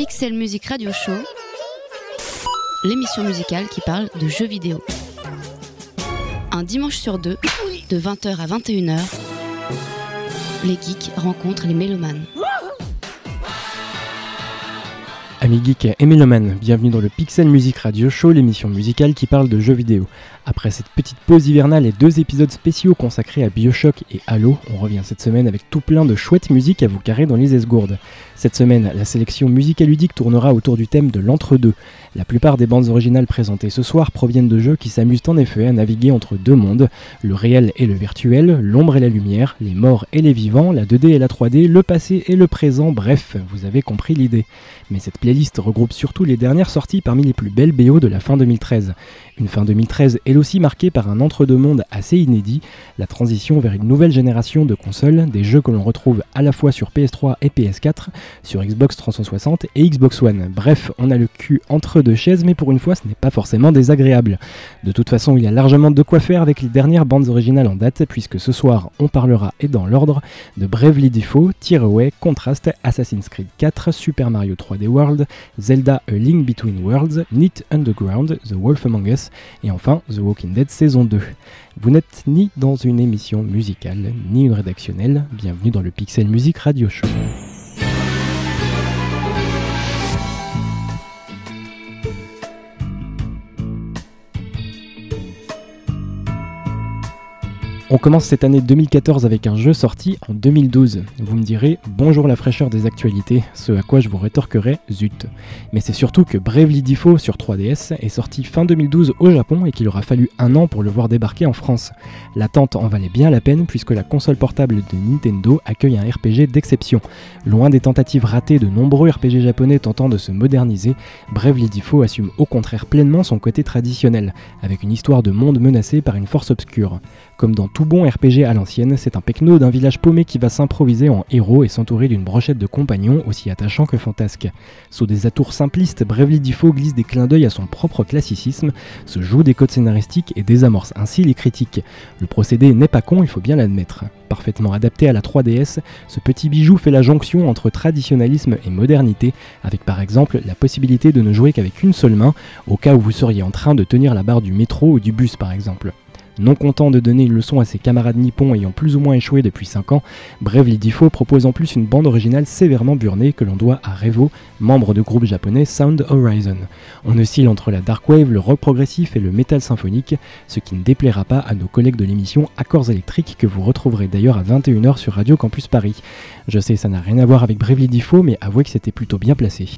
Pixel Music Radio Show, l'émission musicale qui parle de jeux vidéo. Un dimanche sur deux, de 20h à 21h, les geeks rencontrent les mélomanes. Amis geeks et mélomanes, bienvenue dans le Pixel Music Radio Show, l'émission musicale qui parle de jeux vidéo. Après cette petite pause hivernale et deux épisodes spéciaux consacrés à Bioshock et Halo, on revient cette semaine avec tout plein de chouettes musiques à vous carrer dans les esgourdes. Cette semaine, la sélection musicale ludique tournera autour du thème de l'entre-deux. La plupart des bandes originales présentées ce soir proviennent de jeux qui s'amusent en effet à naviguer entre deux mondes, le réel et le virtuel, l'ombre et la lumière, les morts et les vivants, la 2D et la 3D, le passé et le présent, bref, vous avez compris l'idée. Mais cette playlist regroupe surtout les dernières sorties parmi les plus belles BO de la fin 2013. Une fin 2013 elle aussi marquée par un entre-deux-mondes assez inédit, la transition vers une nouvelle génération de consoles, des jeux que l'on retrouve à la fois sur PS3 et PS4, sur Xbox 360 et Xbox One. Bref, on a le cul entre deux chaises, mais pour une fois ce n'est pas forcément désagréable. De toute façon, il y a largement de quoi faire avec les dernières bandes originales en date, puisque ce soir on parlera, et dans l'ordre, de Bravely Default, Tearaway, Contrast, Assassin's Creed 4, Super Mario 3D World, Zelda A Link Between Worlds, Neat Underground, The Wolf Among Us, et enfin The Walking Dead saison 2. Vous n'êtes ni dans une émission musicale, ni une rédactionnelle, bienvenue dans le Pixel Music Radio Show. On commence cette année 2014 avec un jeu sorti en 2012. Vous me direz bonjour la fraîcheur des actualités, ce à quoi je vous rétorquerai zut. Mais c'est surtout que Bravely Default sur 3DS est sorti fin 2012 au Japon et qu'il aura fallu un an pour le voir débarquer en France. L'attente en valait bien la peine puisque la console portable de Nintendo accueille un RPG d'exception. Loin des tentatives ratées de nombreux RPG japonais tentant de se moderniser, Bravely Default assume au contraire pleinement son côté traditionnel, avec une histoire de monde menacé par une force obscure. Comme dans tout bon RPG à l'ancienne, c'est un pecno d'un village paumé qui va s'improviser en héros et s'entourer d'une brochette de compagnons aussi attachants que fantasques. Sous des atours simplistes, Bravely Default glisse des clins d'œil à son propre classicisme, se joue des codes scénaristiques et désamorce ainsi les critiques. Le procédé n'est pas con, il faut bien l'admettre. Parfaitement adapté à la 3DS, ce petit bijou fait la jonction entre traditionnalisme et modernité, avec par exemple la possibilité de ne jouer qu'avec une seule main, au cas où vous seriez en train de tenir la barre du métro ou du bus par exemple. Non content de donner une leçon à ses camarades nippons ayant plus ou moins échoué depuis 5 ans, Bravely Default propose en plus une bande originale sévèrement burnée que l'on doit à Revo, membre du groupe japonais Sound Horizon. On oscille entre la dark wave, le rock progressif et le metal symphonique, ce qui ne déplaira pas à nos collègues de l'émission Accords électriques que vous retrouverez d'ailleurs à 21h sur Radio Campus Paris. Je sais ça n'a rien à voir avec Bravely Default mais avouez que c'était plutôt bien placé.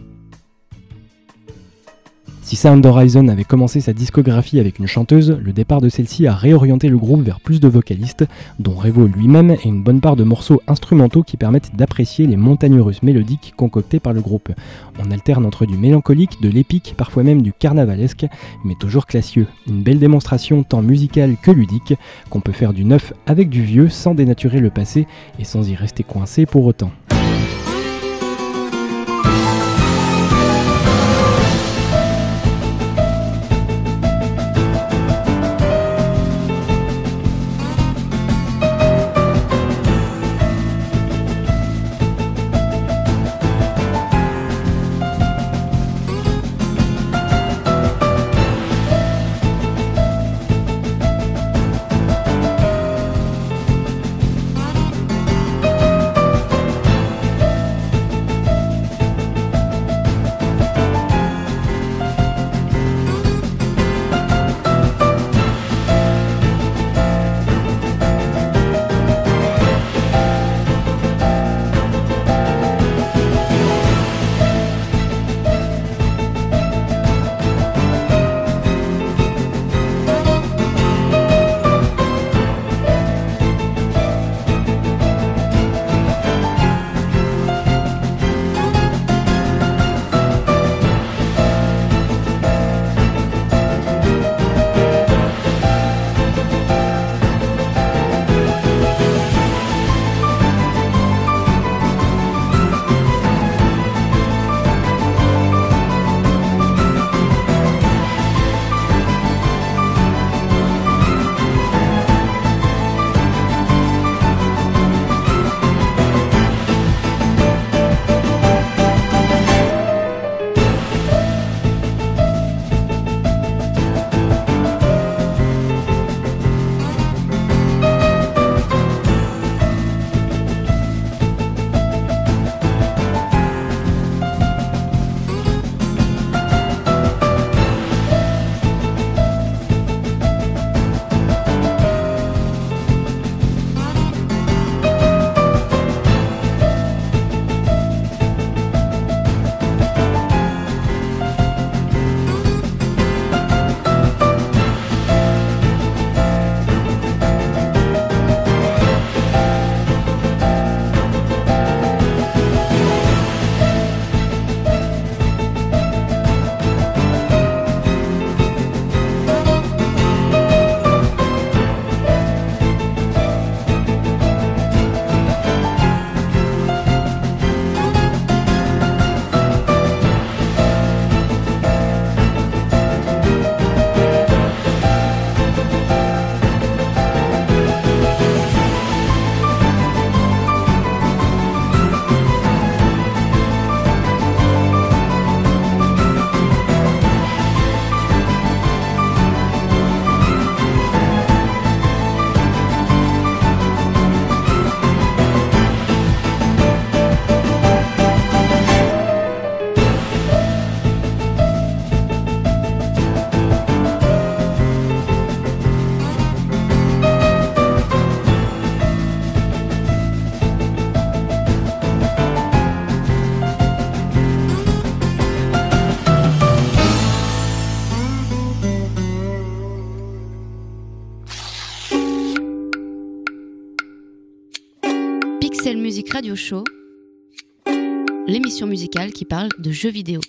Si Sound Horizon avait commencé sa discographie avec une chanteuse, le départ de celle-ci a réorienté le groupe vers plus de vocalistes, dont Revo lui-même et une bonne part de morceaux instrumentaux qui permettent d'apprécier les montagnes russes mélodiques concoctées par le groupe. On alterne entre du mélancolique, de l'épique, parfois même du carnavalesque, mais toujours classieux. Une belle démonstration tant musicale que ludique, qu'on peut faire du neuf avec du vieux sans dénaturer le passé et sans y rester coincé pour autant. Radio Show, l'émission musicale qui parle de jeux vidéo.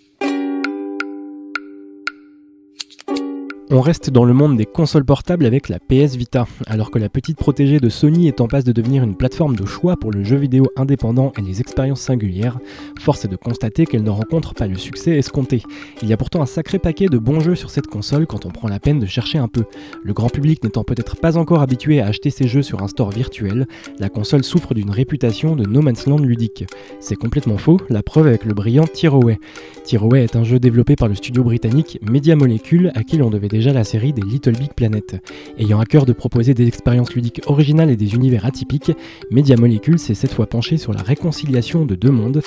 On reste dans le monde des consoles portables avec la PS Vita. Alors que la petite protégée de Sony est en passe de devenir une plateforme de choix pour le jeu vidéo indépendant et les expériences singulières, force est de constater qu'elle ne rencontre pas le succès escompté. Il y a pourtant un sacré paquet de bons jeux sur cette console quand on prend la peine de chercher un peu. Le grand public n'étant peut-être pas encore habitué à acheter ses jeux sur un store virtuel, la console souffre d'une réputation de no man's land ludique. C'est complètement faux, la preuve avec le brillant Tearaway. Tearaway est un jeu développé par le studio britannique Media Molecule à qui l'on devait déjà la série des Little Big Planet. Ayant à cœur de proposer des expériences ludiques originales et des univers atypiques, Media Molecule s'est cette fois penché sur la réconciliation de deux mondes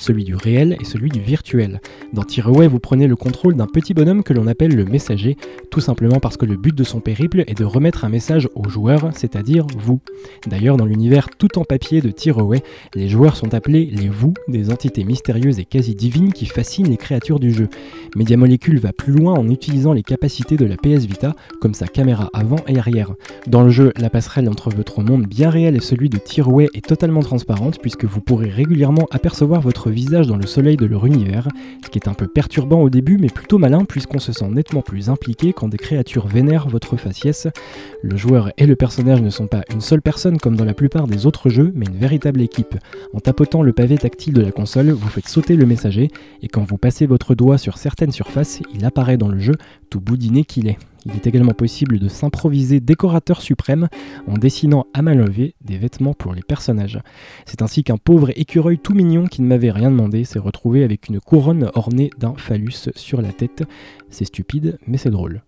celui du réel et celui du virtuel. Dans Tiraway, vous prenez le contrôle d'un petit bonhomme que l'on appelle le messager, tout simplement parce que le but de son périple est de remettre un message au joueur, c'est-à-dire vous. D'ailleurs, dans l'univers tout en papier de Tiraway, les joueurs sont appelés les vous, des entités mystérieuses et quasi divines qui fascinent les créatures du jeu. Media Molecule va plus loin en utilisant les capacités de la PS Vita, comme sa caméra avant et arrière. Dans le jeu, la passerelle entre votre monde bien réel et celui de Tiraway est totalement transparente puisque vous pourrez régulièrement apercevoir votre visage dans le soleil de leur univers, ce qui est un peu perturbant au début mais plutôt malin puisqu'on se sent nettement plus impliqué quand des créatures vénèrent votre faciès. Le joueur et le personnage ne sont pas une seule personne comme dans la plupart des autres jeux, mais une véritable équipe. En tapotant le pavé tactile de la console, vous faites sauter le messager, et quand vous passez votre doigt sur certaines surfaces, il apparaît dans le jeu, tout boudiné qu'il est. Il est également possible de s'improviser décorateur suprême en dessinant à main levée des vêtements pour les personnages. C'est ainsi qu'un pauvre écureuil tout mignon qui ne m'avait rien demandé s'est retrouvé avec une couronne ornée d'un phallus sur la tête. C'est stupide, mais c'est drôle.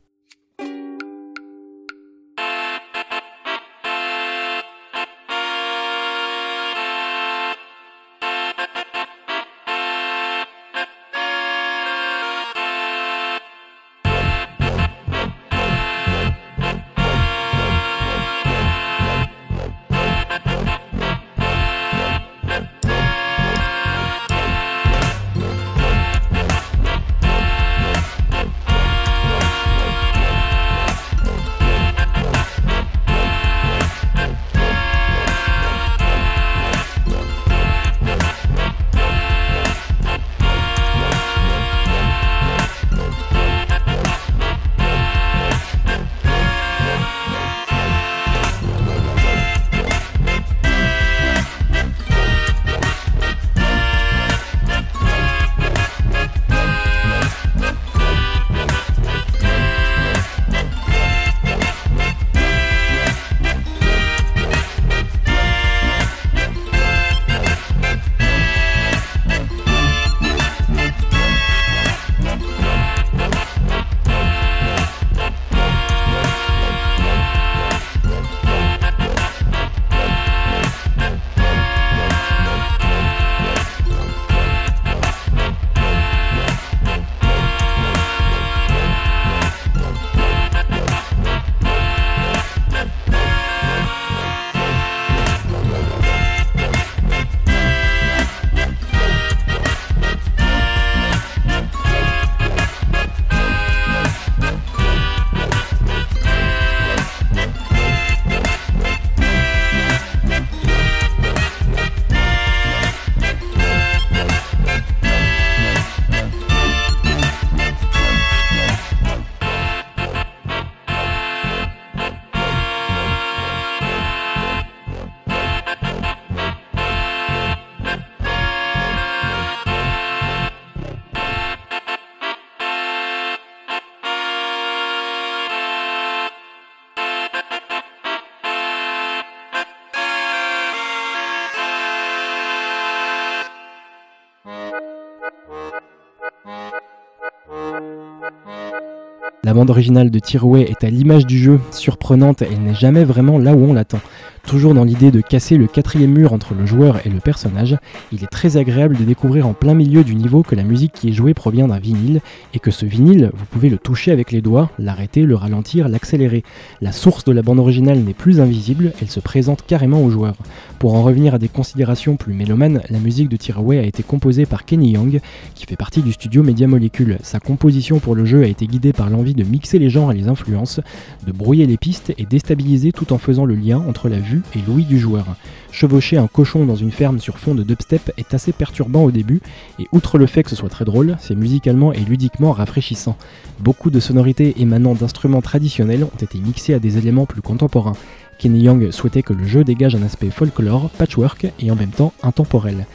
La bande originale de Tearaway est à l'image du jeu, surprenante et n'est jamais vraiment là où on l'attend. Toujours dans l'idée de casser le quatrième mur entre le joueur et le personnage, il est très agréable de découvrir en plein milieu du niveau que la musique qui est jouée provient d'un vinyle et que ce vinyle, vous pouvez le toucher avec les doigts, l'arrêter, le ralentir, l'accélérer. La source de la bande originale n'est plus invisible, elle se présente carrément au joueur. Pour en revenir à des considérations plus mélomanes, la musique de Tearaway a été composée par Kenny Young, qui fait partie du studio Media Molecule. Sa composition pour le jeu a été guidée par l'envie de mixer les genres et les influences, de brouiller les pistes et déstabiliser tout en faisant le lien entre la vue et l'ouïe du joueur. Chevaucher un cochon dans une ferme sur fond de dubstep est assez perturbant au début, et outre le fait que ce soit très drôle, c'est musicalement et ludiquement rafraîchissant. Beaucoup de sonorités émanant d'instruments traditionnels ont été mixées à des éléments plus contemporains. Kenny Young souhaitait que le jeu dégage un aspect folklore, patchwork et en même temps intemporel.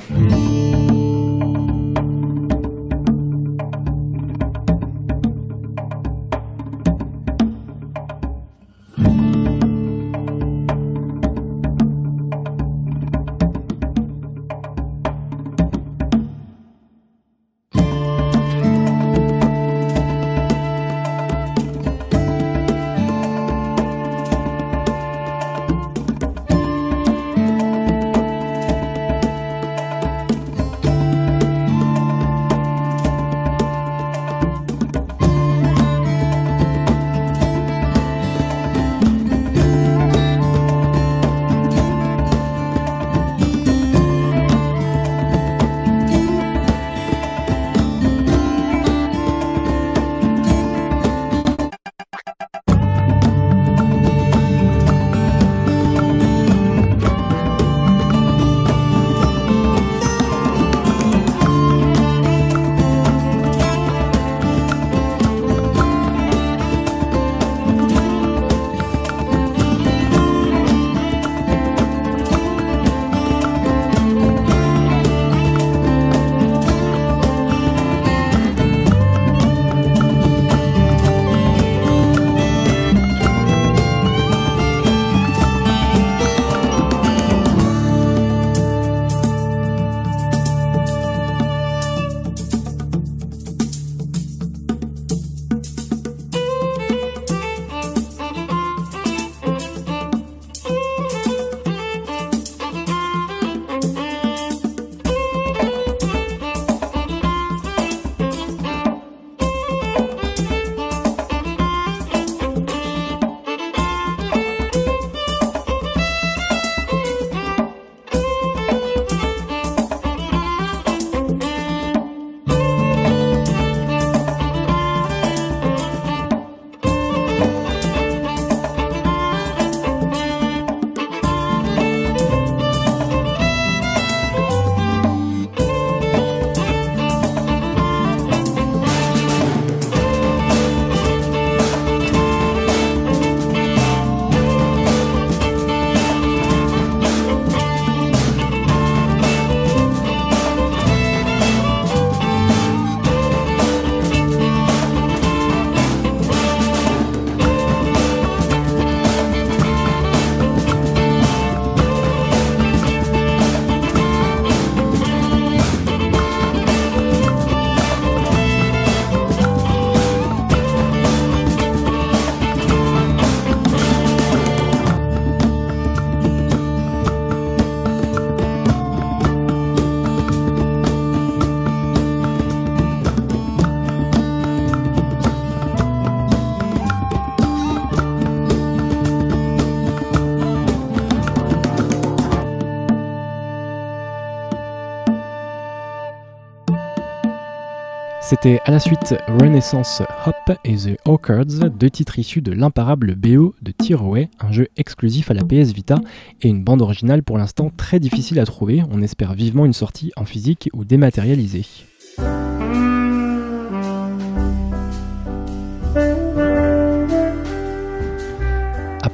C'était à la suite Renaissance Hop et The Orchids, deux titres issus de l'imparable BO de Tearaway, un jeu exclusif à la PS Vita et une bande originale pour l'instant très difficile à trouver. On espère vivement une sortie en physique ou dématérialisée.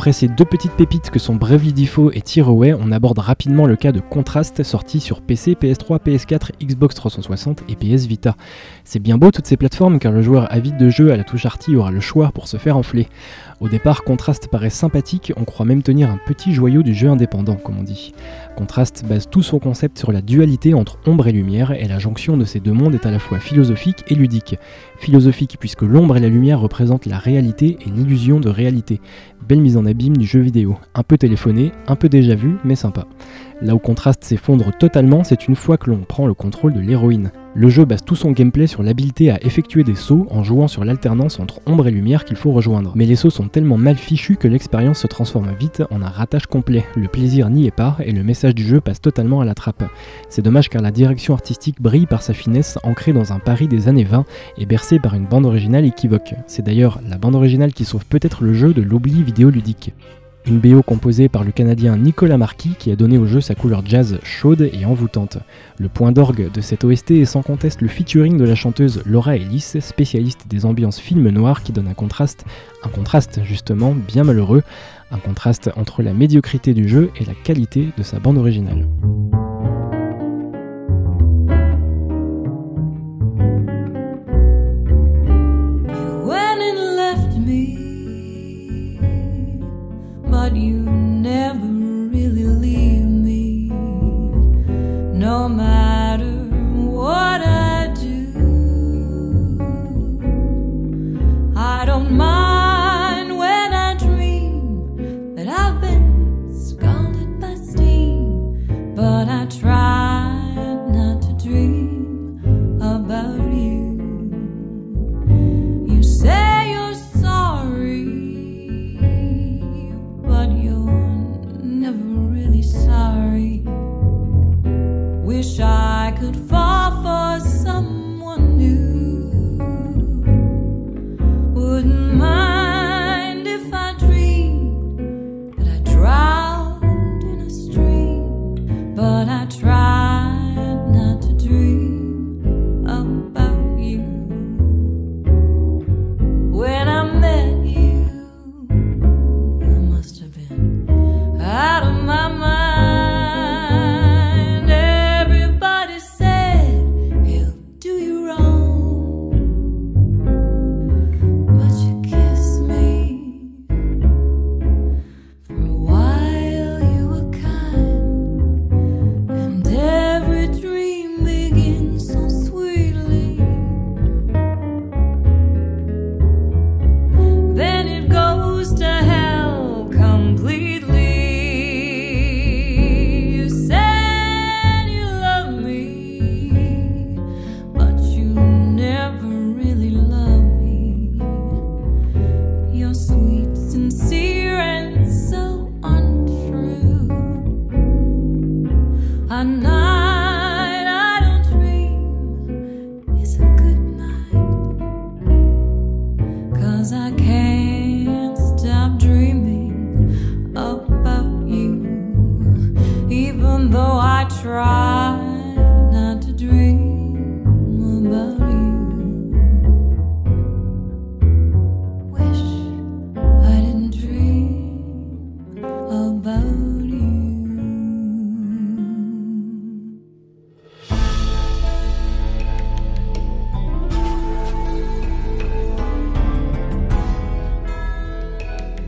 Après ces deux petites pépites que sont Bravely Default et Tearaway, on aborde rapidement le cas de Contrast sorti sur PC, PS3, PS4, Xbox 360 et PS Vita. C'est bien beau toutes ces plateformes car le joueur avide de jeu à la touche arty aura le choix pour se faire enfler. Au départ, Contrast paraît sympathique, on croit même tenir un petit joyau du jeu indépendant, comme on dit. Contrast base tout son concept sur la dualité entre ombre et lumière, et la jonction de ces deux mondes est à la fois philosophique et ludique. Philosophique puisque l'ombre et la lumière représentent la réalité et l'illusion de réalité. Belle mise en abîme du jeu vidéo. Un peu téléphoné, un peu déjà vu, mais sympa. Là où contraste s'effondre totalement, c'est une fois que l'on prend le contrôle de l'héroïne. Le jeu base tout son gameplay sur l'habilité à effectuer des sauts en jouant sur l'alternance entre ombre et lumière qu'il faut rejoindre. Mais les sauts sont tellement mal fichus que l'expérience se transforme vite en un ratage complet. Le plaisir n'y est pas et le message du jeu passe totalement à la trappe. C'est dommage car la direction artistique brille par sa finesse ancrée dans un Paris des années 20 et bercée par une bande originale équivoque. C'est d'ailleurs la bande originale qui sauve peut-être le jeu de l'oubli vidéoludique. Une BO composée par le Canadien Nicolas Marquis qui a donné au jeu sa couleur jazz chaude et envoûtante. Le point d'orgue de cette OST est sans conteste le featuring de la chanteuse Laura Ellis, spécialiste des ambiances films noirs qui donne un contraste, un contraste justement bien malheureux, un contraste entre la médiocrité du jeu et la qualité de sa bande originale. But you never really leave me. No matter what I do, I don't mind when I dream that I've been scalded by steam, but I try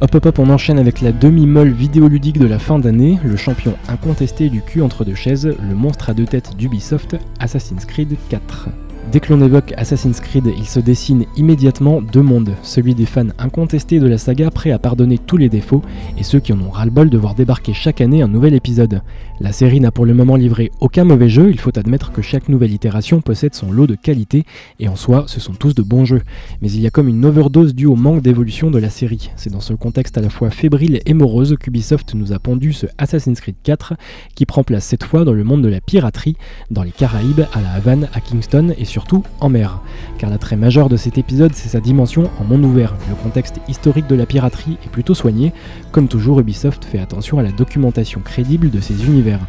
Hop hop hop, on enchaîne avec la demi-molle vidéoludique de la fin d'année, le champion incontesté du cul entre deux chaises, le monstre à deux têtes d'Ubisoft, Assassin's Creed 4. Dès que l'on évoque Assassin's Creed, il se dessine immédiatement deux mondes, celui des fans incontestés de la saga prêts à pardonner tous les défauts, et ceux qui en ont ras-le-bol de voir débarquer chaque année un nouvel épisode. La série n'a pour le moment livré aucun mauvais jeu, il faut admettre que chaque nouvelle itération possède son lot de qualité, et en soi, ce sont tous de bons jeux. Mais il y a comme une overdose due au manque d'évolution de la série. C'est dans ce contexte à la fois fébrile et morose qu'Ubisoft nous a pondu ce Assassin's Creed 4, qui prend place cette fois dans le monde de la piraterie, dans les Caraïbes, à la Havane, à Kingston et surtout en mer. Car l'attrait majeur de cet épisode, c'est sa dimension en monde ouvert. Le contexte historique de la piraterie est plutôt soigné. Comme toujours, Ubisoft fait attention à la documentation crédible de ses univers.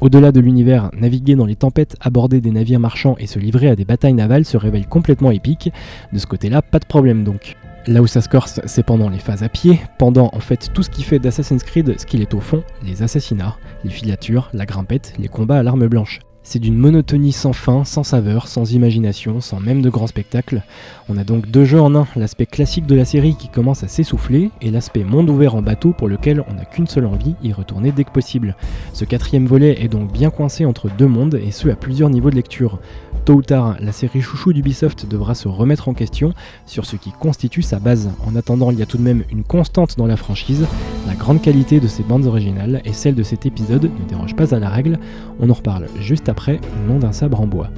Au-delà de l'univers, naviguer dans les tempêtes, aborder des navires marchands et se livrer à des batailles navales se révèle complètement épique. De ce côté-là, pas de problème donc. Là où ça se corse, c'est pendant les phases à pied, pendant en fait tout ce qui fait d'Assassin's Creed ce qu'il est au fond, les assassinats, les filatures, la grimpette, les combats à l'arme blanche. C'est d'une monotonie sans fin, sans saveur, sans imagination, sans même de grands spectacles. On a donc deux jeux en un, l'aspect classique de la série qui commence à s'essouffler, et l'aspect monde ouvert en bateau pour lequel on n'a qu'une seule envie, y retourner dès que possible. Ce quatrième volet est donc bien coincé entre deux mondes, et ce à plusieurs niveaux de lecture. Tôt ou tard, la série chouchou d'Ubisoft devra se remettre en question sur ce qui constitue sa base. En attendant, il y a tout de même une constante dans la franchise. La grande qualité de ses bandes originales et celle de cet épisode ne déroge pas à la règle. On en reparle juste après, nom d'un sabre en bois.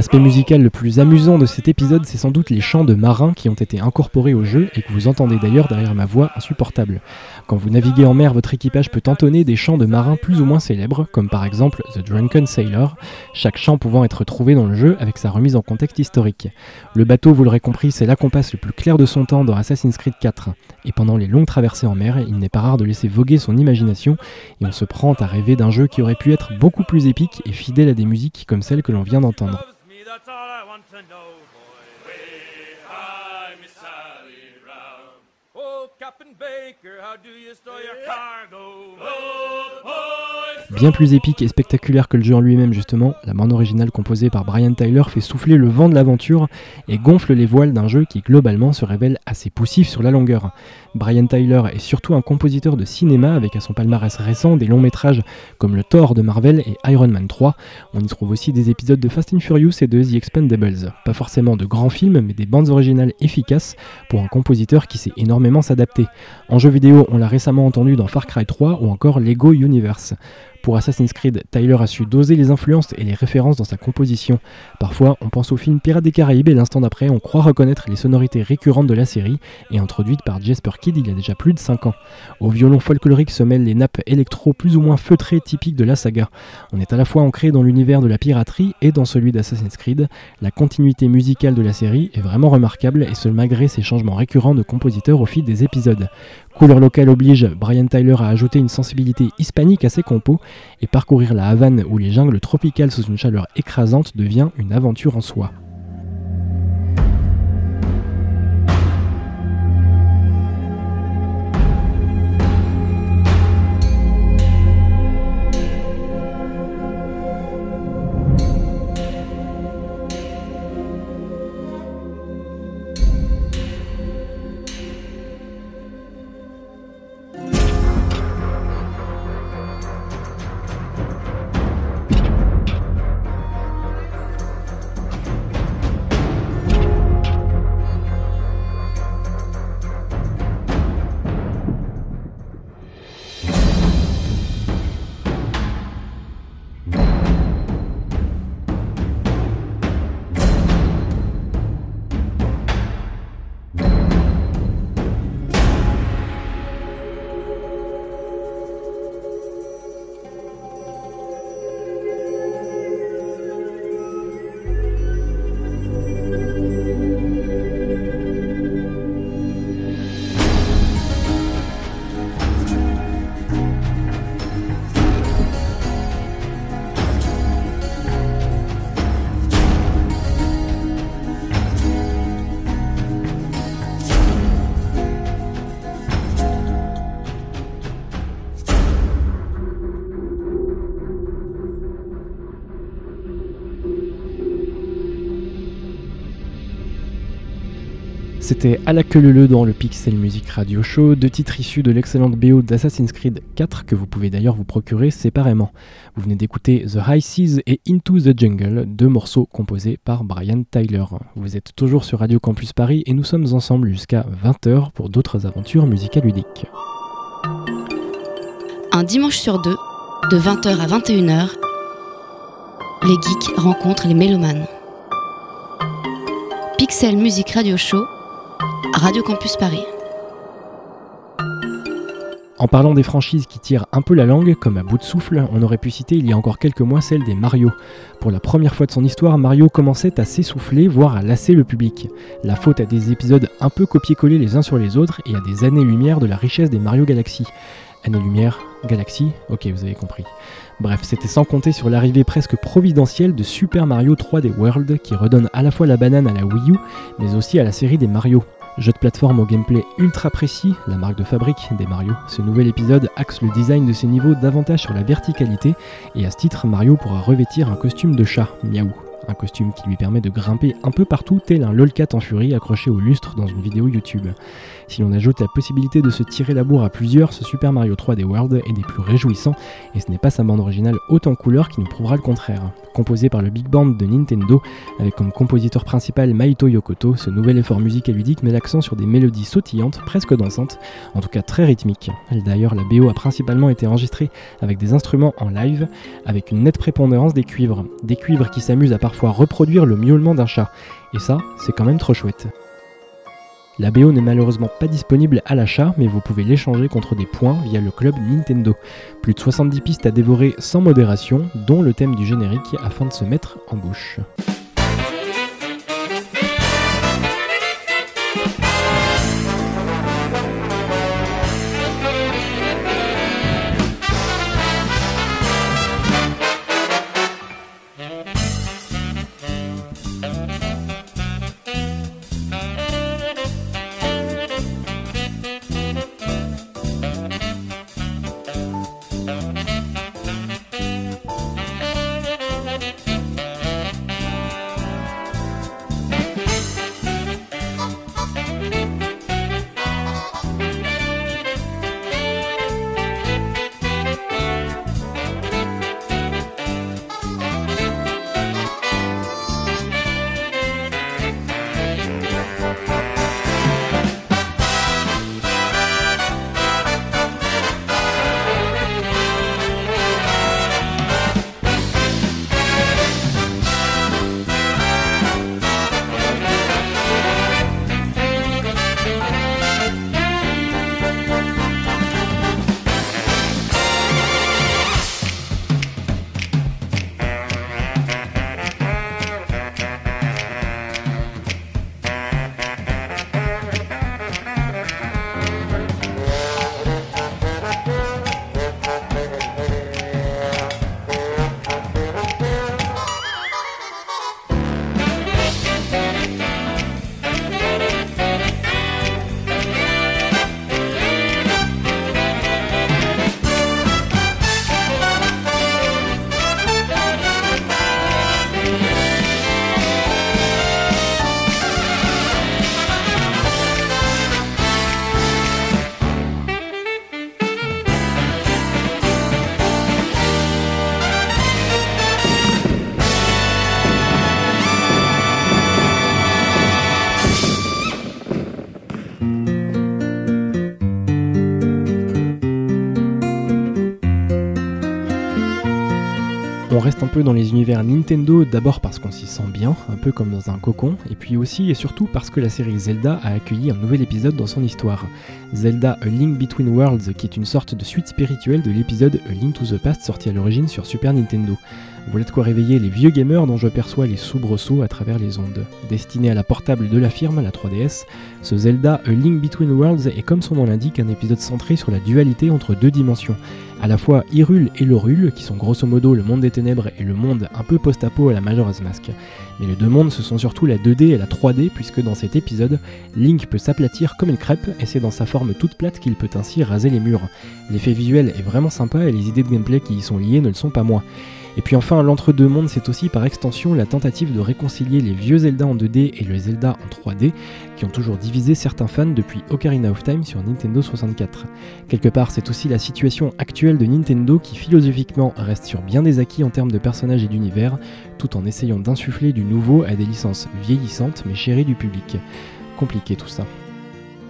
L'aspect musical le plus amusant de cet épisode, c'est sans doute les chants de marins qui ont été incorporés au jeu et que vous entendez d'ailleurs derrière ma voix insupportable. Quand vous naviguez en mer, votre équipage peut entonner des chants de marins plus ou moins célèbres, comme par exemple The Drunken Sailor, chaque chant pouvant être trouvé dans le jeu avec sa remise en contexte historique. Le bateau, vous l'aurez compris, c'est l'acompasse le plus clair de son temps dans Assassin's Creed 4. Et pendant les longues traversées en mer, il n'est pas rare de laisser voguer son imagination et on se prend à rêver d'un jeu qui aurait pu être beaucoup plus épique et fidèle à des musiques comme celle que l'on vient d'entendre. That's all I want to know, boys. Way high, Miss Sally Brown. Oh, Captain Baker, how do you store your cargo? Oh, boys. Bien plus épique et spectaculaire que le jeu en lui-même justement, la bande originale composée par Brian Tyler fait souffler le vent de l'aventure et gonfle les voiles d'un jeu qui globalement se révèle assez poussif sur la longueur. Brian Tyler est surtout un compositeur de cinéma avec à son palmarès récent des longs métrages comme le Thor de Marvel et Iron Man 3. On y trouve aussi des épisodes de Fast and Furious et de The Expendables. Pas forcément de grands films mais des bandes originales efficaces pour un compositeur qui sait énormément s'adapter. En jeu vidéo, on l'a récemment entendu dans Far Cry 3 ou encore Lego Universe. Pour Assassin's Creed, Tyler a su doser les influences et les références dans sa composition. Parfois, on pense au film Pirates des Caraïbes et l'instant d'après, on croit reconnaître les sonorités récurrentes de la série et introduites par Jasper Kidd il y a déjà plus de 5 ans. Au violon folklorique se mêlent les nappes électro plus ou moins feutrées typiques de la saga. On est à la fois ancré dans l'univers de la piraterie et dans celui d'Assassin's Creed. La continuité musicale de la série est vraiment remarquable et ce malgré ces changements récurrents de compositeurs au fil des épisodes. Couleur locale oblige, Brian Tyler a ajouté une sensibilité hispanique à ses compos, et parcourir la Havane ou les jungles tropicales sous une chaleur écrasante devient une aventure en soi. C'était à la queue leu dans le Pixel Music Radio Show, deux titres issus de l'excellente BO d'Assassin's Creed 4 que vous pouvez d'ailleurs vous procurer séparément. Vous venez d'écouter The High Seas et Into the Jungle, deux morceaux composés par Brian Tyler. Vous êtes toujours sur Radio Campus Paris et nous sommes ensemble jusqu'à 20h pour d'autres aventures musicales ludiques. Un dimanche sur deux, de 20h à 21h, les geeks rencontrent les mélomanes. Pixel Music Radio Show, Radio Campus Paris. En parlant des franchises qui tirent un peu la langue, comme à bout de souffle, on aurait pu citer il y a encore quelques mois celle des Mario. Pour la première fois de son histoire, Mario commençait à s'essouffler, voire à lasser le public. La faute à des épisodes un peu copiés-collés les uns sur les autres et à des années-lumière de la richesse des Mario Galaxy. Années-lumière, Galaxy, ok vous avez compris. Bref, c'était sans compter sur l'arrivée presque providentielle de Super Mario 3D World qui redonne à la fois la banane à la Wii U, mais aussi à la série des Mario. Jeu de plateforme au gameplay ultra précis, la marque de fabrique des Mario, ce nouvel épisode axe le design de ses niveaux davantage sur la verticalité, et à ce titre, Mario pourra revêtir un costume de chat, miaou un costume qui lui permet de grimper un peu partout tel un lolcat en furie accroché au lustre dans une vidéo YouTube. Si l'on ajoute la possibilité de se tirer la bourre à plusieurs, ce Super Mario 3D World est des plus réjouissants et ce n'est pas sa bande originale haute en couleur qui nous prouvera le contraire. Composé par le Big Band de Nintendo, avec comme compositeur principal Maito Yokoto, ce nouvel effort musical ludique met l'accent sur des mélodies sautillantes, presque dansantes, en tout cas très rythmiques. D'ailleurs, la BO a principalement été enregistrée avec des instruments en live, avec une nette prépondérance des cuivres. Des cuivres qui s'amusent à reproduire le miaulement d'un chat. Et ça, c'est quand même trop chouette. La BO n'est malheureusement pas disponible à l'achat, mais vous pouvez l'échanger contre des points via le club Nintendo. Plus de 70 pistes à dévorer sans modération, dont le thème du générique afin de se mettre en bouche. Reste un peu dans les univers Nintendo, d'abord parce qu'on s'y sent bien, un peu comme dans un cocon, et puis aussi et surtout parce que la série Zelda a accueilli un nouvel épisode dans son histoire. Zelda A Link Between Worlds, qui est une sorte de suite spirituelle de l'épisode A Link to the Past sorti à l'origine sur Super Nintendo. Voilà de quoi réveiller les vieux gamers dont je perçois les soubresauts à travers les ondes. Destiné à la portable de la firme, la 3DS, ce Zelda A Link Between Worlds est comme son nom l'indique un épisode centré sur la dualité entre deux dimensions, à la fois Hyrule et Lorule, qui sont grosso modo le monde des ténèbres et le monde un peu post-apo à la Majora's Mask. Mais les deux mondes, ce sont surtout la 2D et la 3D, puisque dans cet épisode, Link peut s'aplatir comme une crêpe, et c'est dans sa forme toute plate qu'il peut ainsi raser les murs. L'effet visuel est vraiment sympa et les idées de gameplay qui y sont liées ne le sont pas moins. Et puis enfin, l'entre-deux mondes, c'est aussi par extension la tentative de réconcilier les vieux Zelda en 2D et le Zelda en 3D, qui ont toujours divisé certains fans depuis Ocarina of Time sur Nintendo 64. Quelque part, c'est aussi la situation actuelle de Nintendo qui philosophiquement reste sur bien des acquis en termes de personnages et d'univers, tout en essayant d'insuffler du nouveau à des licences vieillissantes mais chéries du public. Compliqué tout ça.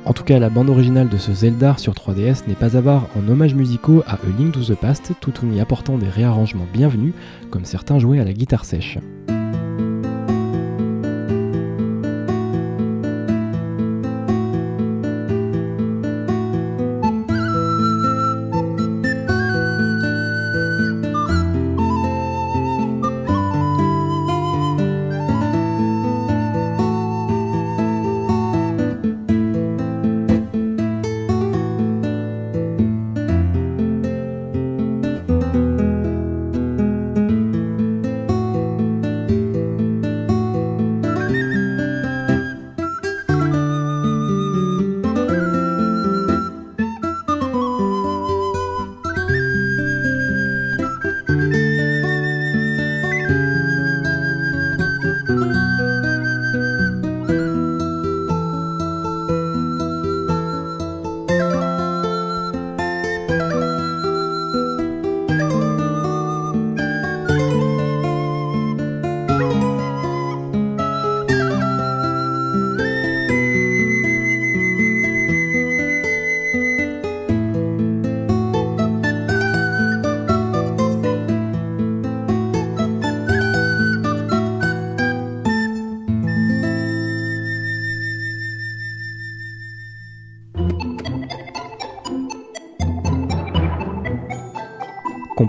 En tout cas, la bande originale de ce Zelda sur 3DS n'est pas voir en hommages musicaux à A Link to the Past, tout en y apportant des réarrangements bienvenus, comme certains joués à la guitare sèche.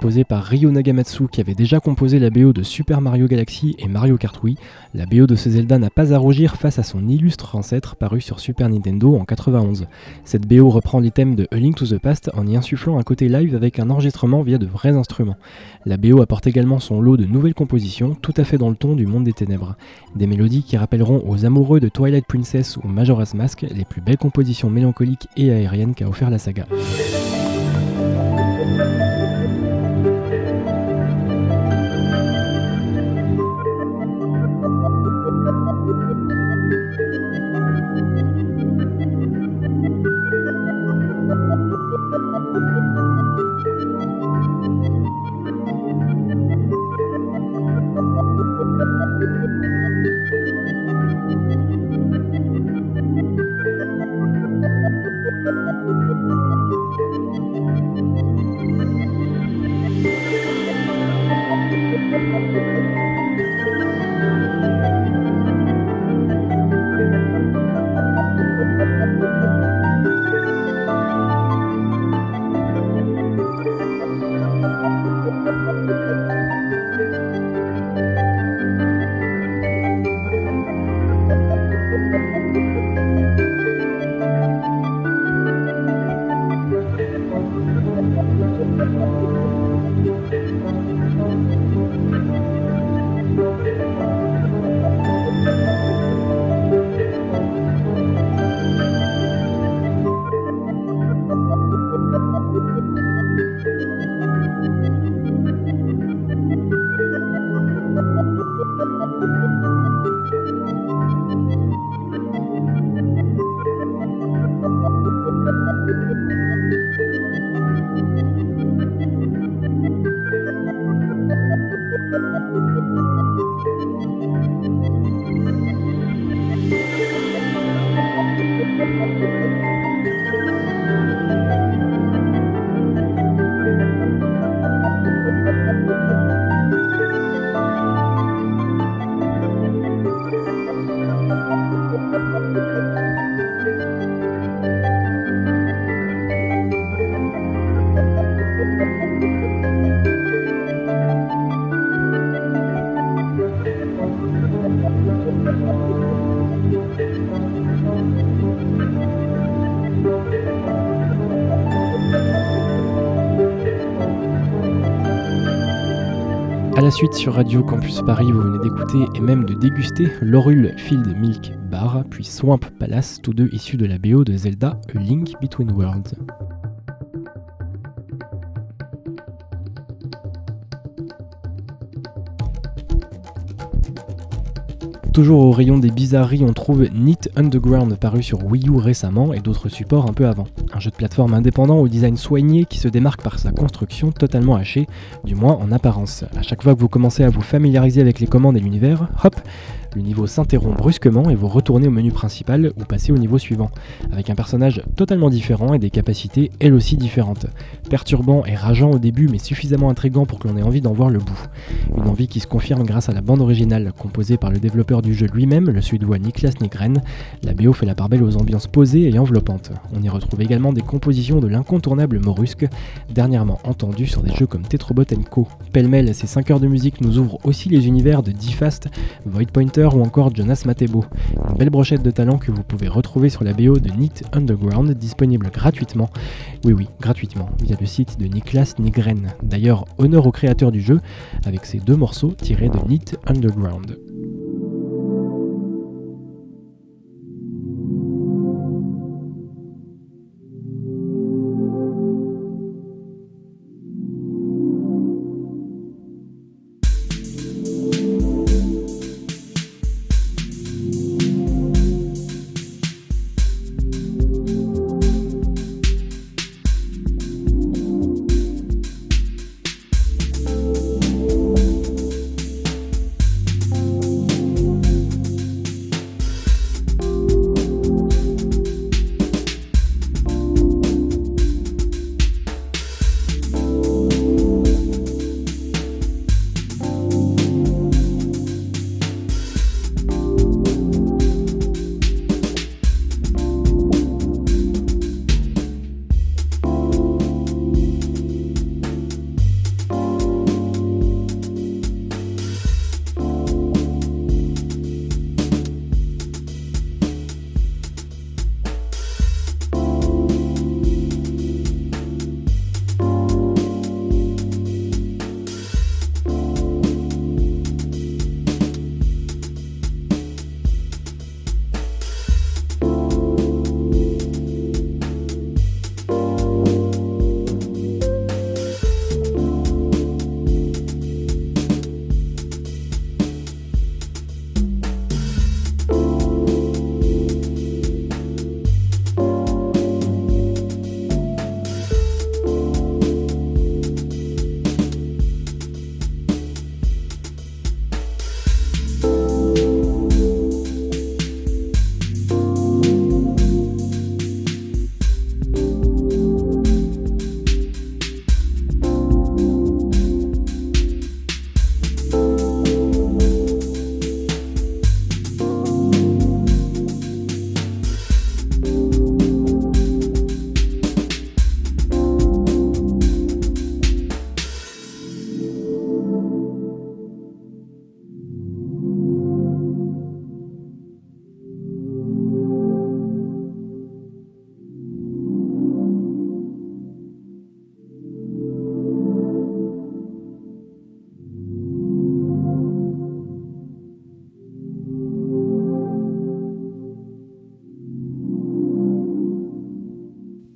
composé par Ryo Nagamatsu qui avait déjà composé la BO de Super Mario Galaxy et Mario Kart Wii. La BO de ce Zelda n'a pas à rougir face à son illustre ancêtre paru sur Super Nintendo en 91. Cette BO reprend les thèmes de A Link to the Past en y insufflant un côté live avec un enregistrement via de vrais instruments. La BO apporte également son lot de nouvelles compositions tout à fait dans le ton du monde des ténèbres. Des mélodies qui rappelleront aux amoureux de Twilight Princess ou Majora's Mask les plus belles compositions mélancoliques et aériennes qu'a offert la saga. Suite sur Radio Campus Paris, vous venez d'écouter et même de déguster l'Orul Field Milk Bar, puis Swamp Palace, tous deux issus de la BO de Zelda A Link Between Worlds. Toujours au rayon des bizarreries, on trouve Neat Underground paru sur Wii U récemment et d'autres supports un peu avant. Un jeu de plateforme indépendant au design soigné qui se démarque par sa construction totalement hachée, du moins en apparence. À chaque fois que vous commencez à vous familiariser avec les commandes et l'univers, hop, le niveau s'interrompt brusquement et vous retournez au menu principal ou passez au niveau suivant, avec un personnage totalement différent et des capacités elles aussi différentes. Perturbant et rageant au début mais suffisamment intrigant pour que l'on ait envie d'en voir le bout. Une envie qui se confirme grâce à la bande originale composée par le développeur du jeu lui-même, le suédois Niklas Nygren. La BO fait la part belle aux ambiances posées et enveloppantes. On y retrouve également des compositions de l'incontournable Morusque, dernièrement entendu sur des jeux comme Tetrobot Co. Pêle-mêle, ces 5 heures de musique nous ouvrent aussi les univers de D-Fast, Void Pointer ou encore Jonas Matebo. Une belle brochette de talent que vous pouvez retrouver sur la BO de Neat Underground, disponible gratuitement. Oui oui, gratuitement, via le site de Niklas Nygren. D'ailleurs, honneur au créateur du jeu, avec ces deux morceaux tirés de Neat Underground.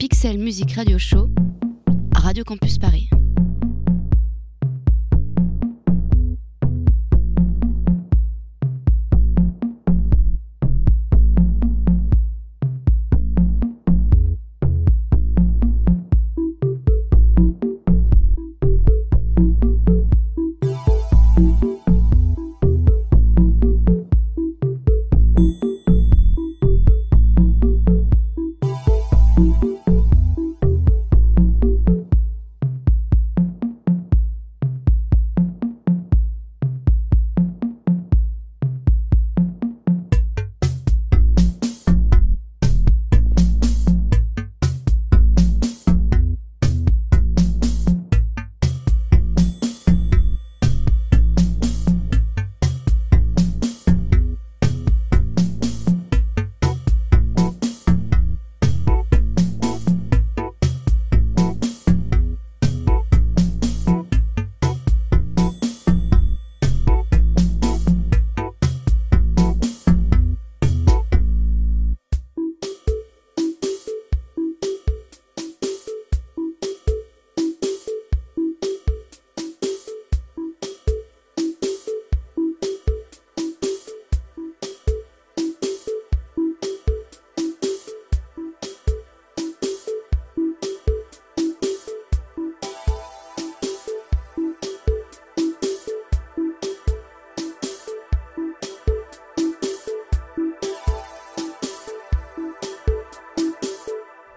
Pixel Music Radio Show, Radio Campus Paris.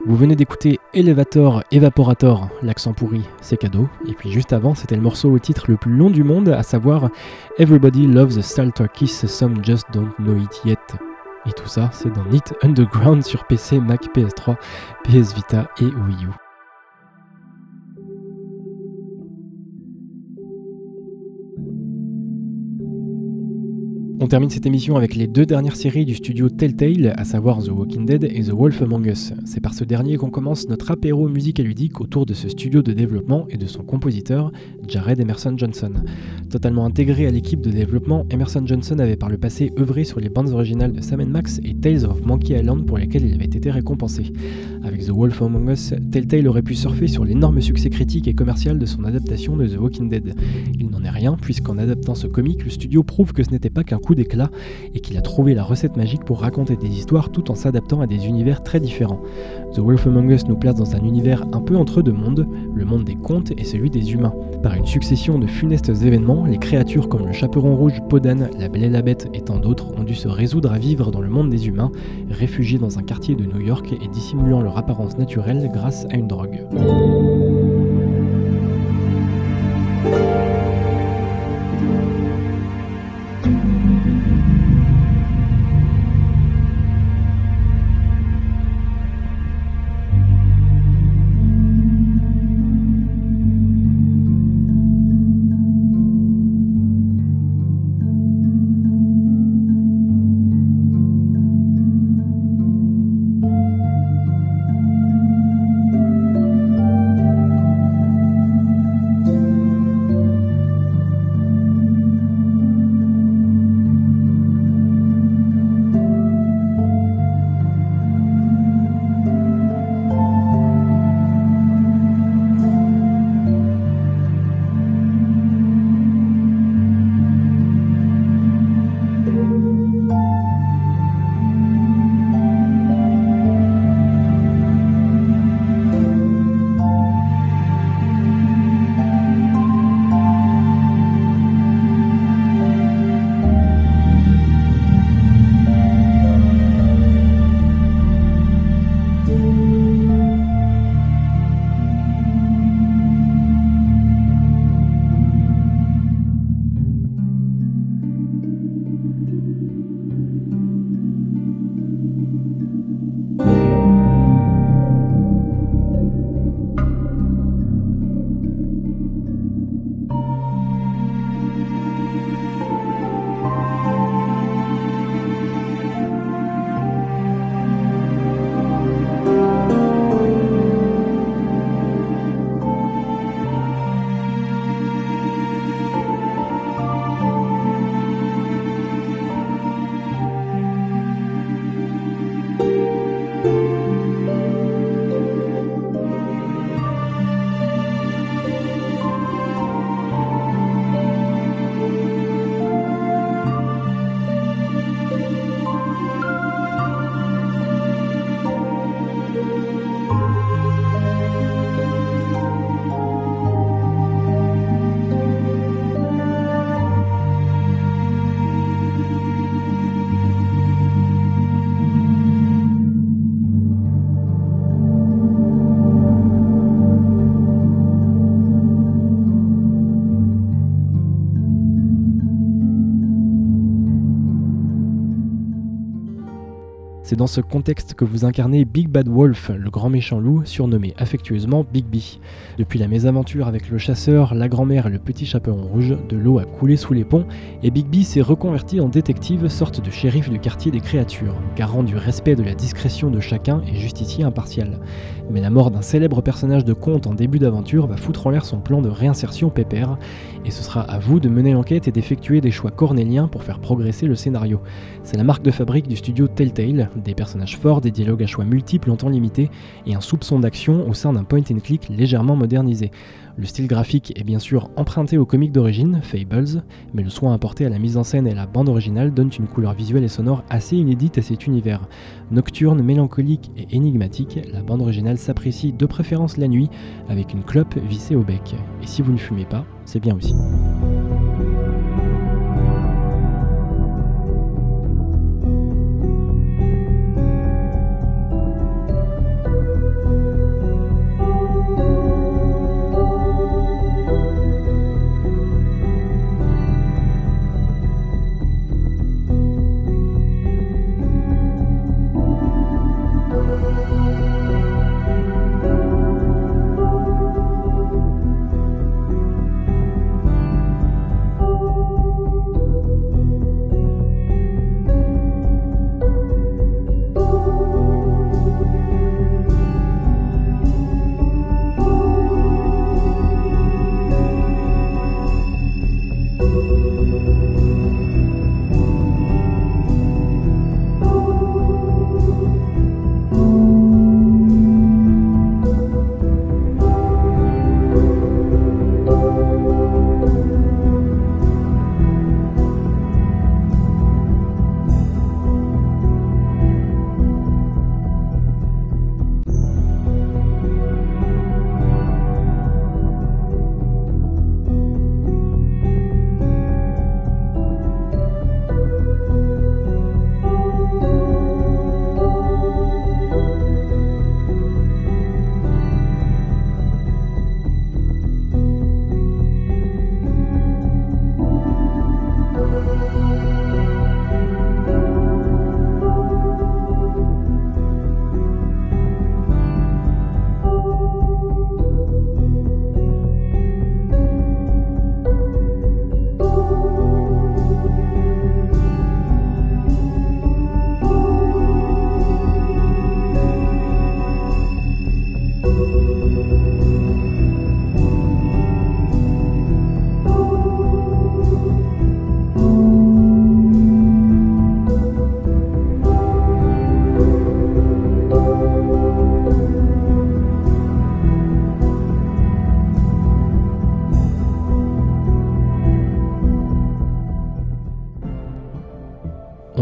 Vous venez d'écouter Elevator Evaporator, l'accent pourri, c'est cadeau. Et puis juste avant, c'était le morceau au titre le plus long du monde, à savoir Everybody Loves Salter Kiss, Some Just Don't Know It Yet. Et tout ça, c'est dans Neat Underground sur PC, Mac, PS3, PS Vita et Wii U. On termine cette émission avec les deux dernières séries du studio Telltale, à savoir The Walking Dead et The Wolf Among Us. C'est par ce dernier qu'on commence notre apéro musique et ludique autour de ce studio de développement et de son compositeur, Jared Emerson Johnson. Totalement intégré à l'équipe de développement, Emerson Johnson avait par le passé œuvré sur les bandes originales de Sam Max et Tales of Monkey Island pour lesquelles il avait été récompensé. Avec The Wolf Among Us, Telltale aurait pu surfer sur l'énorme succès critique et commercial de son adaptation de The Walking Dead. Il n'en est rien, puisqu'en adaptant ce comic, le studio prouve que ce n'était pas qu'un d'éclat et qu'il a trouvé la recette magique pour raconter des histoires tout en s'adaptant à des univers très différents. The Wolf Among Us nous place dans un univers un peu entre deux mondes, le monde des contes et celui des humains. Par une succession de funestes événements, les créatures comme le chaperon rouge, Podane, la Belle et la Bête et tant d'autres ont dû se résoudre à vivre dans le monde des humains, réfugiés dans un quartier de New York et dissimulant leur apparence naturelle grâce à une drogue. C'est dans ce contexte que vous incarnez Big Bad Wolf, le grand méchant loup, surnommé affectueusement Big B. Depuis la mésaventure avec le chasseur, la grand-mère et le petit chaperon rouge, de l'eau a coulé sous les ponts et Big B s'est reconverti en détective, sorte de shérif du quartier des créatures, garant du respect de la discrétion de chacun et justicier impartial. Mais la mort d'un célèbre personnage de conte en début d'aventure va foutre en l'air son plan de réinsertion pépère, et ce sera à vous de mener l'enquête et d'effectuer des choix cornéliens pour faire progresser le scénario. C'est la marque de fabrique du studio Telltale, des personnages forts, des dialogues à choix multiples en temps limité, et un soupçon d'action au sein d'un point and click légèrement modernisé. Le style graphique est bien sûr emprunté au comic d'origine, Fables, mais le soin apporté à la mise en scène et à la bande originale donne une couleur visuelle et sonore assez inédite à cet univers. Nocturne, mélancolique et énigmatique, la bande originale s'apprécie de préférence la nuit avec une clope vissée au bec. Et si vous ne fumez pas, c'est bien aussi.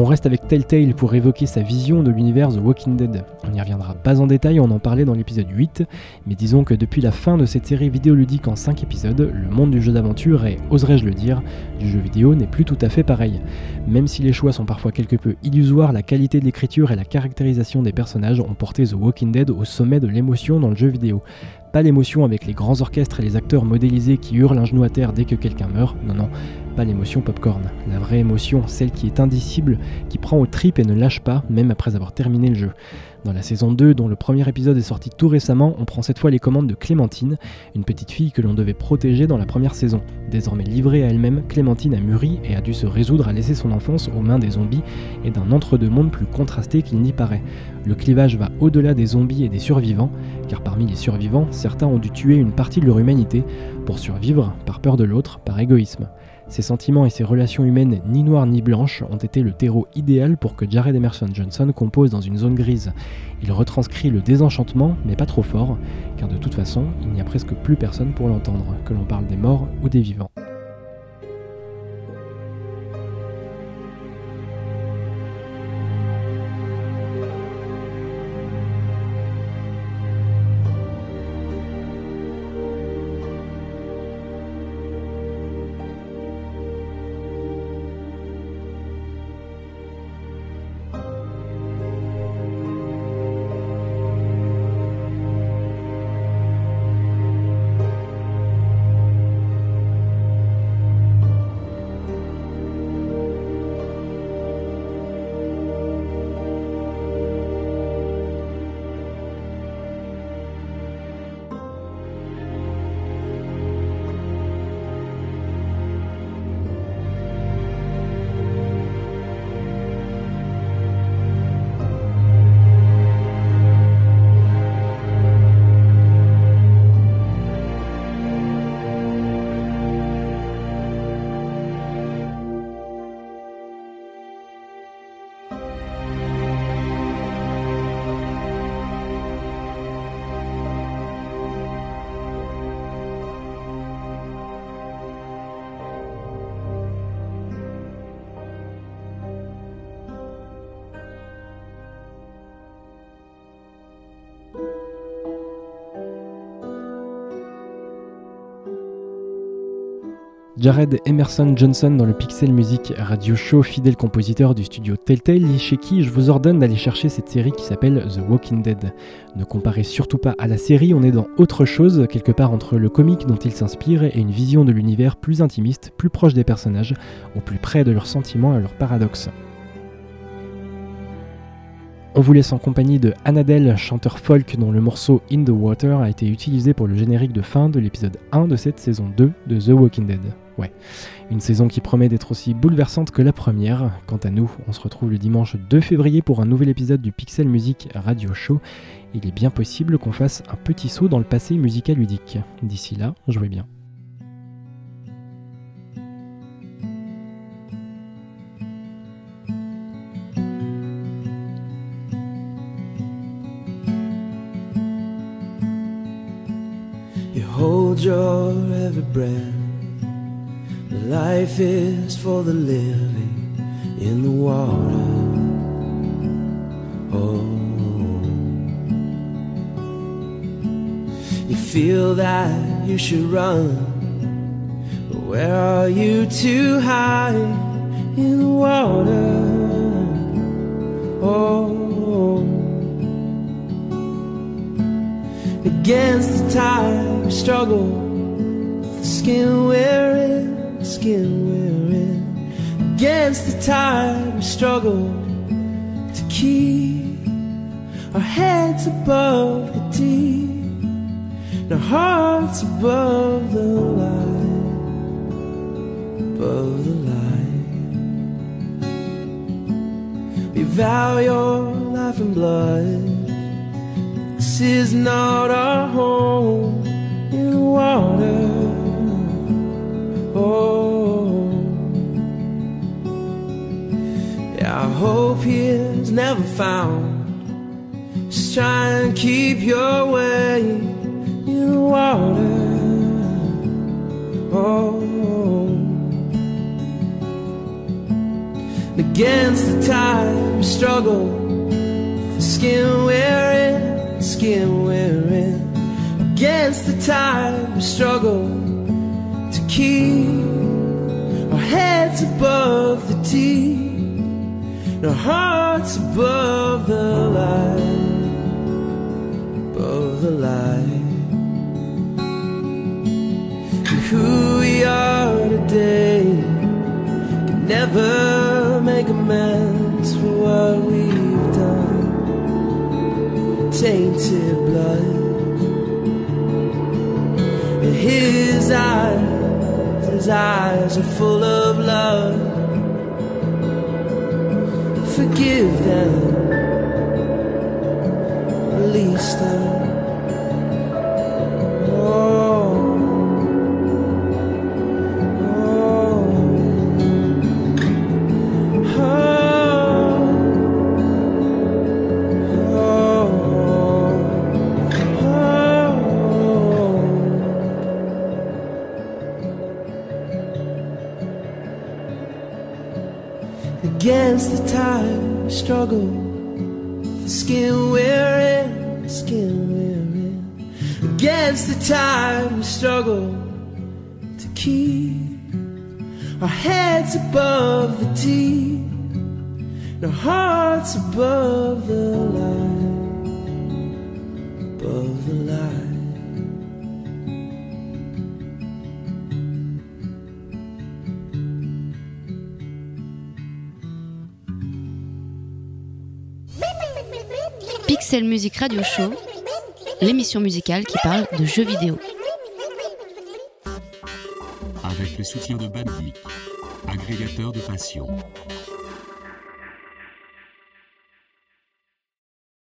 Reste avec Telltale pour évoquer sa vision de l'univers The Walking Dead. On n'y reviendra pas en détail, on en parlait dans l'épisode 8, mais disons que depuis la fin de cette série vidéoludique en 5 épisodes, le monde du jeu d'aventure et, oserais-je le dire, du jeu vidéo n'est plus tout à fait pareil. Même si les choix sont parfois quelque peu illusoires, la qualité de l'écriture et la caractérisation des personnages ont porté The Walking Dead au sommet de l'émotion dans le jeu vidéo. Pas l'émotion avec les grands orchestres et les acteurs modélisés qui hurlent un genou à terre dès que quelqu'un meurt, non non, pas l'émotion popcorn. La vraie émotion, celle qui est indicible, qui prend aux tripes et ne lâche pas, même après avoir terminé le jeu. Dans la saison 2, dont le premier épisode est sorti tout récemment, on prend cette fois les commandes de Clémentine, une petite fille que l'on devait protéger dans la première saison. Désormais livrée à elle-même, Clémentine a mûri et a dû se résoudre à laisser son enfance aux mains des zombies et d'un entre-deux-mondes plus contrasté qu'il n'y paraît. Le clivage va au-delà des zombies et des survivants, car parmi les survivants, certains ont dû tuer une partie de leur humanité pour survivre par peur de l'autre, par égoïsme. Ses sentiments et ses relations humaines, ni noires ni blanches, ont été le terreau idéal pour que Jared Emerson Johnson compose dans une zone grise. Il retranscrit le désenchantement, mais pas trop fort, car de toute façon, il n'y a presque plus personne pour l'entendre, que l'on parle des morts ou des vivants. Jared Emerson Johnson dans le Pixel Music Radio Show, fidèle compositeur du studio Telltale, chez qui je vous ordonne d'aller chercher cette série qui s'appelle The Walking Dead. Ne comparez surtout pas à la série, on est dans autre chose, quelque part entre le comique dont il s'inspire et une vision de l'univers plus intimiste, plus proche des personnages, au plus près de leurs sentiments et leurs paradoxes. On vous laisse en compagnie de Anadel, chanteur folk dont le morceau In the Water a été utilisé pour le générique de fin de l'épisode 1 de cette saison 2 de The Walking Dead. Ouais, une saison qui promet d'être aussi bouleversante que la première. Quant à nous, on se retrouve le dimanche 2 février pour un nouvel épisode du Pixel Music Radio Show. Il est bien possible qu'on fasse un petit saut dans le passé musical ludique. D'ici là, jouez bien. Life is for the living in the water. Oh, you feel that you should run, but where are you to hide in the water? Oh. Against the tide, we struggle. The skin the skin we're in. Against the tide, we struggle to keep our heads above the deep, and our hearts above the light, above the light. We vow your life and blood. This is not our home in water. Oh, hope here's never found. Just try and keep your way in the water. Oh, against the time struggle. Skin we're in, skin we're in, against the time struggle to keep our heads above the tea, and our hearts above the line, above the line. And who we are today can never make amends for what we've done. Tainted blood. His eyes, his eyes are full of love. Forgive them. Struggle, the skin the skin we're in. Against the time we struggle to keep our heads above the deep, and our hearts above the line, Pixel Music Radio Show, l'émission musicale qui parle de jeux vidéo. Avec le soutien de Bandic, agrégateur de passion.